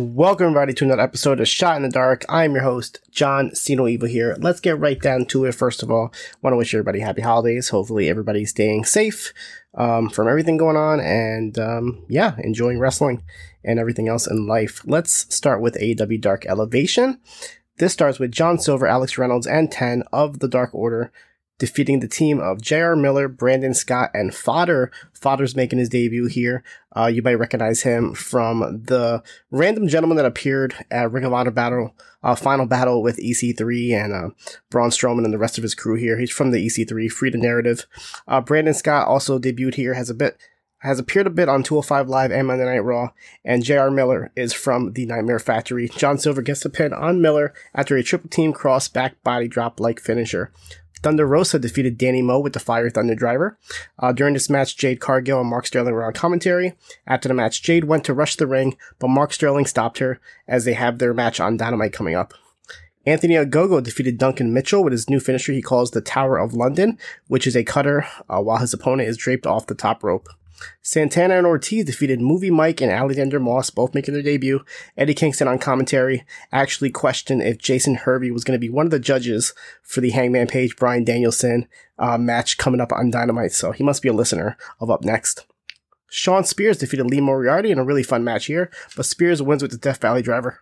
Welcome everybody to another episode of Shot in the Dark. I'm your host, John Siino Evil here. Let's get right down to it. First of all, want to wish everybody happy holidays. Hopefully everybody's staying safe um, from everything going on and um, yeah, enjoying wrestling and everything else in life. Let's start with AEW Dark Elevation. This starts with John Silver, Alex Reynolds, and 10 of the Dark Order defeating the team of J.R. Miller, Brandon Scott, and Fodder. Fodder's making his debut here. Uh, you might recognize him from the random gentleman that appeared at Ring of Honor Battle, uh, Final Battle with EC3 and uh, Braun Strowman and the rest of his crew here. He's from the EC3, Freedom Narrative. Uh, Brandon Scott also debuted here, has a bit has appeared a bit on 205 Live and Monday Night Raw, and J.R. Miller is from the Nightmare Factory. John Silver gets the pin on Miller after a triple team cross back body drop like finisher. Thunder Rosa defeated Danny Moe with the Fire Thunder Driver. Uh, during this match, Jade Cargill and Mark Sterling were on commentary. After the match, Jade went to rush the ring, but Mark Sterling stopped her as they have their match on Dynamite coming up. Anthony Ogogo defeated Duncan Mitchell with his new finisher he calls the Tower of London, which is a cutter uh, while his opponent is draped off the top rope. Santana and Ortiz defeated Movie Mike and Alexander Moss, both making their debut. Eddie Kingston on commentary actually questioned if Jason Hervey was going to be one of the judges for the Hangman Page Bryan Danielson uh, match coming up on Dynamite, so he must be a listener of Up Next. Shawn Spears defeated Lee Moriarty in a really fun match here, but Spears wins with the Death Valley driver.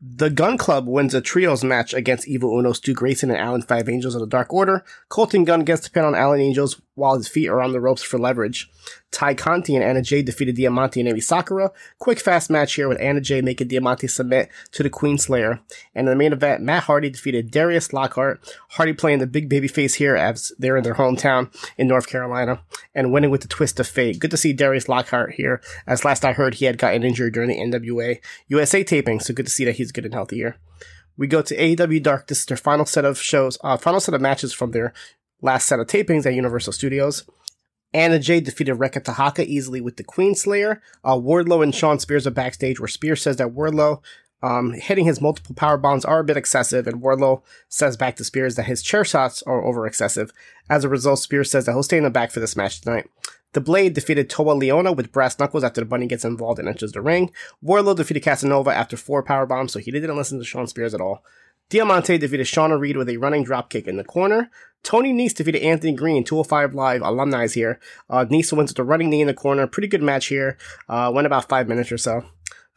The Gunn Club wins a trios match against Evil Uno, Stu Grayson, and Alan Five Angels of the Dark Order. Colton Gunn gets the pin on Alan Angels while his feet are on the ropes for leverage. Tay Conti and Anna Jay defeated Diamante and Emi Sakura. Quick fast match here with Anna Jay making Diamante submit to the Queen Slayer. And in the main event, Matt Hardy defeated Darius Lockhart. Hardy playing the big baby face here as they're in their hometown in North Carolina and winning with the twist of fate. Good to see Darius Lockhart here as last I heard he had gotten injured during the NWA USA taping. So good to see that he's good and healthy here. We go to AEW Dark. This is their final set of shows, uh, final set of matches from their last set of tapings at Universal Studios. Anna Jay defeated Reka Tehaka easily with the Queen Slayer. Uh, Wardlow and Shawn Spears are backstage where Spears says that Wardlow um, hitting his multiple power bombs are a bit excessive, and Wardlow says back to Spears that his chair shots are over excessive. As a result, Spears says that he'll stay in the back for this match tonight. The Blade defeated Toa Liona with brass knuckles after the bunny gets involved and enters the ring. Wardlow defeated Casanova after four power bombs, so he didn't listen to Shawn Spears at all. Diamante defeated Shauna Reed with a running dropkick in the corner. Tony Nese defeated Anthony Green, 205 Live alumni is here. Uh, Nese wins with a running knee in the corner. Pretty good match here. Uh, went about five minutes or so.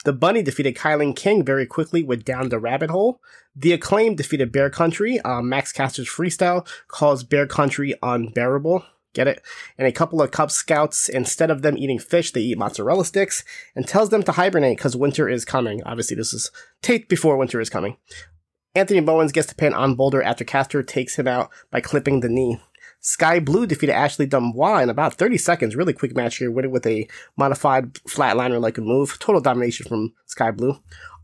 The Bunny defeated Kylan King very quickly with Down the Rabbit Hole. The Acclaim defeated Bear Country. Uh, Max Caster's freestyle calls Bear Country unbearable. Get it? And a couple of Cub Scouts, instead of them eating fish, they eat mozzarella sticks and tells them to hibernate because winter is coming. Obviously, this is taped before winter is coming. Anthony Bowens gets the pin on Boulder after Caster takes him out by clipping the knee. Skye Blue defeated Ashley Dubois in about 30 seconds. Really quick match here, winning with a modified flatliner like a move. Total domination from Skye Blue.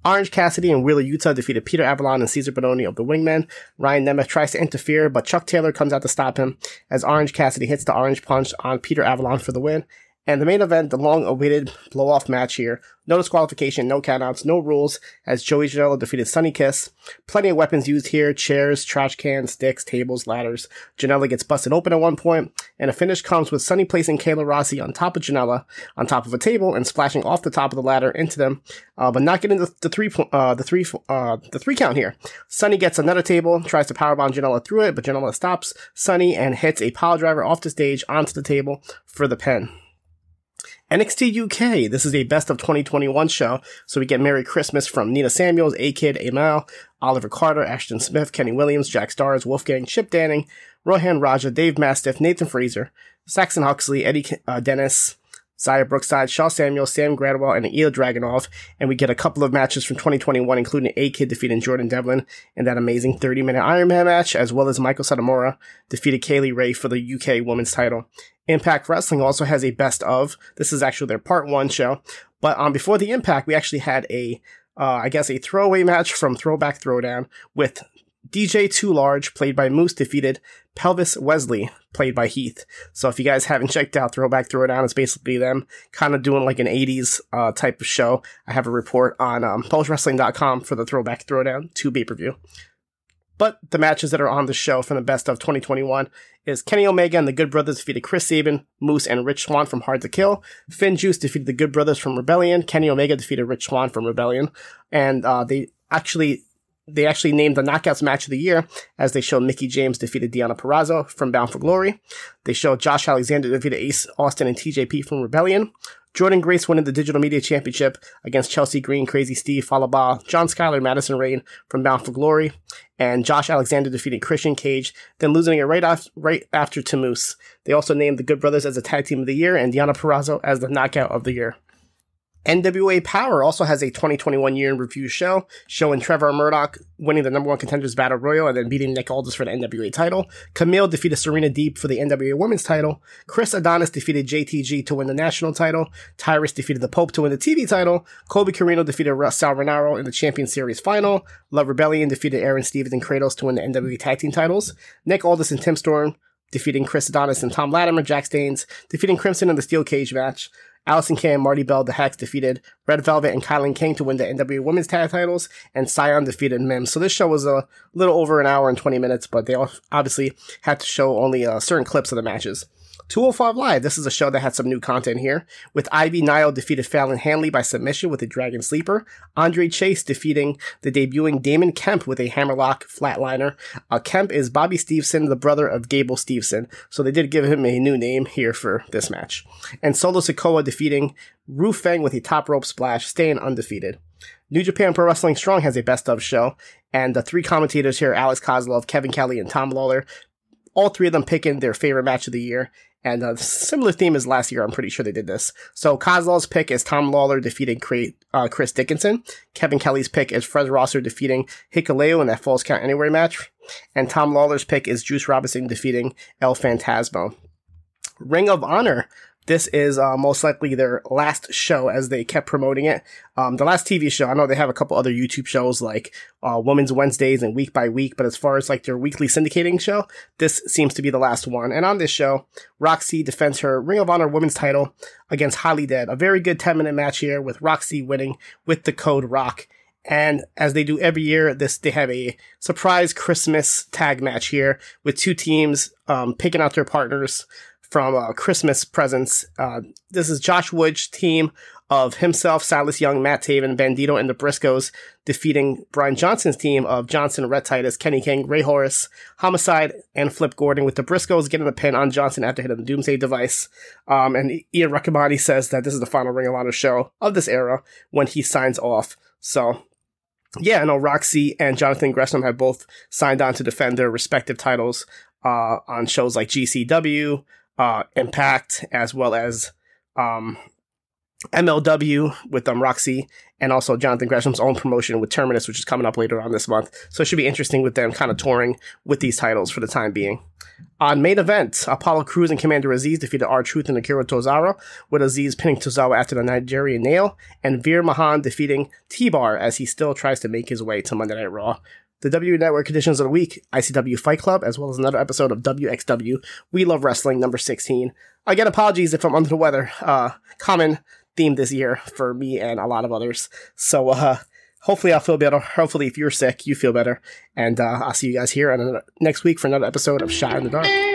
Orange Cassidy and Wheeler Yuta defeated Peter Avalon and Cezar Bononi of the Wingmen. Ryan Nemeth tries to interfere, but Chuck Taylor comes out to stop him as Orange Cassidy hits the orange punch on Peter Avalon for the win. And the main event, the long awaited blow off match here. No disqualification, no countouts, no rules, as Joey Janela defeated Sonny Kiss. Plenty of weapons used here chairs, trash cans, sticks, tables, ladders. Janela gets busted open at one point, and a finish comes with Sonny placing Kayla Rossi on top of Janela, on top of a table, and splashing off the top of the ladder into them, uh, but not getting the, the three, uh, the three, uh, the three count here. Sonny gets another table, tries to powerbomb Janela through it, but Janela stops Sonny and hits a pile driver off the stage onto the table for the pin. NXT UK. This is a best of 2021 show. So we get Merry Christmas from Nina Samuels, A Kid, Amal, Oliver Carter, Ashton Smith, Kenny Williams, Jack Starz, Wolfgang, Chip Danning, Rohan Raja, Dave Mastiff, Nathan Frazer, Saxon Huxley, Eddie uh, Dennis, Xia Brookside, Shaw Samuel, Sam Gradwell, and Ilya Dragunov. And we get a couple of matches from 2021, including A Kid defeating Jordan Devlin in that amazing 30 minute Iron Man match, as well as Meiko Satomura defeated Kay Lee Ray for the UK women's title. Impact Wrestling also has a best of. This is actually their part one show. But um, before the Impact, we actually had a, uh, I guess, a throwaway match from Throwback Throwdown with DJ Too Large, played by Moose, defeated Pelvis Wesley, played by Heath. So if you guys haven't checked out Throwback Throwdown, it's basically them kind of doing like an 80s uh, type of show. I have a report on um, PolishWrestling.com for the Throwback Throwdown 2 pay per view. But the matches that are on the show from the best of 2021 is Kenny Omega and the Good Brothers defeated Chris Sabin, Moose, and Rich Swann from Hard to Kill. FinJuice defeated the Good Brothers from Rebellion. Kenny Omega defeated Rich Swann from Rebellion. And uh, they actually they actually named the Knockouts match of the year as they showed Mickie James defeated Deonna Purrazzo from Bound for Glory. They showed Josh Alexander defeated Ace Austin and TJP from Rebellion. Jordynne Grace winning the Digital Media Championship against Chelsea Green, Crazy Steve, Fallah Bahh, John Skyler, Madison Rayne from Bound for Glory, and Josh Alexander defeating Christian Cage, then losing it right, off, right after to Moose. They also named the Good Brothers as a Tag Team of the Year and Deonna Purrazzo as the Knockout of the Year. NWA Powerrr also has a 2021 year in review show showing Trevor Murdoch winning the number one contenders battle royal and then beating Nick Aldis for the NWA title. Camille defeated Serena Deeb for the NWA women's title. Chris Adonis defeated JTG to win the national title. Tyrus defeated the Pope to win the TV title. Colby Corino defeated Sal Rinauro in the Champion Series final. Love Rebellion defeated Aron Stevens and Kratos to win the NWA tag team titles. Nick Aldis and Tim Storm defeating Chris Adonis and Tom Latimer, Jax Dane, defeating Crimson in the Steel Cage match. Allysin Kay and Marti Belle, the Hex, defeated Red Velvet and Kylan King to win the NWA Women's Tag Titles, and Scion defeated Mims. So this show was a little over an hour and 20 minutes, but they obviously had to show only uh, certain clips of the matches. 205 Live, this is a show that had some new content here, with Ivy Nile defeated Fallon Henley by submission with a Dragon Sleeper, Andre Chase defeating the debuting Damon Kemp with a Hammerlock Flatliner. Uh, Kemp is Bobby Steveson, the brother of Gable Steveson, so they did give him a new name here for this match. And Solo Sikoa defeating Ru Feng with a top rope splash, staying undefeated. New Japan Pro Wrestling Strong has a best of show, and the three commentators here, Alex Koslov, Kevin Kelly, and Tom Lawlor, all three of them picking their favorite match of the year. And a similar theme as last year, I'm pretty sure they did this. So Koslov's pick is Tom Lawlor defeating uh, Chris Dickinson. Kevin Kelly's pick is Fred Rosser defeating Hikuleo in that Falls Count Anywhere match. And Tom Lawlor's pick is Juice Robinson defeating El Phantasmo. Ring of Honor this is uh, most likely their last show as they kept promoting it. Um, the last TV show, I know they have a couple other YouTube shows like uh, Women's Wednesdays and Week by Week, but as far as like their weekly syndicating show, this seems to be the last one. And on this show, Rok-C defends her Ring of Honor Women's title against Holidead. A very good 10 minute match here with Rok-C winning with the code ROCK. And as they do every year, this they have a surprise Christmas tag match here with two teams um, picking out their partners from uh, Christmas presents. Uh, this is Josh Wood's team of himself, Silas Young, Matt Taven, Bandito, and the Briscoes defeating Brian Johnson's team of Johnson, Rhett Titus, Kenny King, Rey Horus, Homicide, and Flip Gordon, with the Briscoes getting the pin on Johnson after hitting the Doomsday device. Um, and Ian Riccaboni says that this is the final Ring of Honor show of this era when he signs off. So yeah, I know Rok-C and Jonathan Gresham have both signed on to defend their respective titles uh, on shows like GCW, uh, Impact, as well as um, MLW with um, Rok-C and also Jonathan Gresham's own promotion with Terminus, which is coming up later on this month. So it should be interesting with them kind of touring with these titles for the time being. On main event, Apollo Crews and Commander Aziz defeated R Truth and Akira Tozawa, with Aziz pinning Tozawa after the Nigerian nail, and Veer Mahaan defeating T Bar as he still tries to make his way to Monday Night Raw. The W Network editions of the week, ICW Fight Club, as well as another episode of WXW We Love Wrestling number 16. Again, apologies if I'm under the weather. Uh, common theme this year for me and a lot of others. So, uh, hopefully I'll feel better. Hopefully, if you're sick, you feel better. And uh, I'll see you guys here next week for another episode of Shot in the Dark.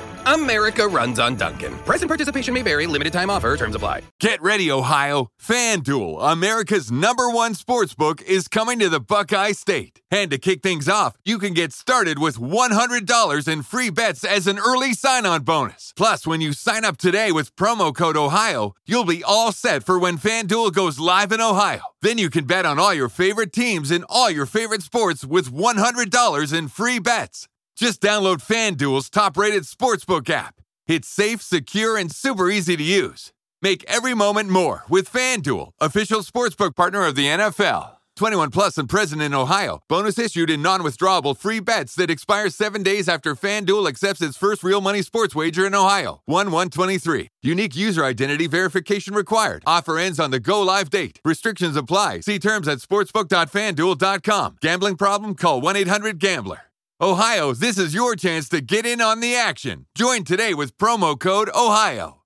America runs on Dunkin'. Present participation may vary. Limited time offer. Terms apply. Get ready, Ohio. FanDuel, America's number one sports book, is coming to the Buckeye State. And to kick things off, you can get started with $100 in free bets as an early sign on bonus. Plus, when you sign up today with promo code Ohio, you'll be all set for when FanDuel goes live in Ohio. Then you can bet on all your favorite teams and all your favorite sports with $100 in free bets. Just download FanDuel's top rated sportsbook app. It's safe, secure, and super easy to use. Make every moment more with FanDuel, official sportsbook partner of the NFL. 21 plus and present in Ohio. Bonus issued in non withdrawable free bets that expire seven days after FanDuel accepts its first real money sports wager in Ohio. 1 123. Unique user identity verification required. Offer ends on the go live date. Restrictions apply. See terms at sportsbook.fanduel.com. Gambling problem? Call 1 800 Gambler. Ohio, this is your chance to get in on the action. Join today with promo code OHIO.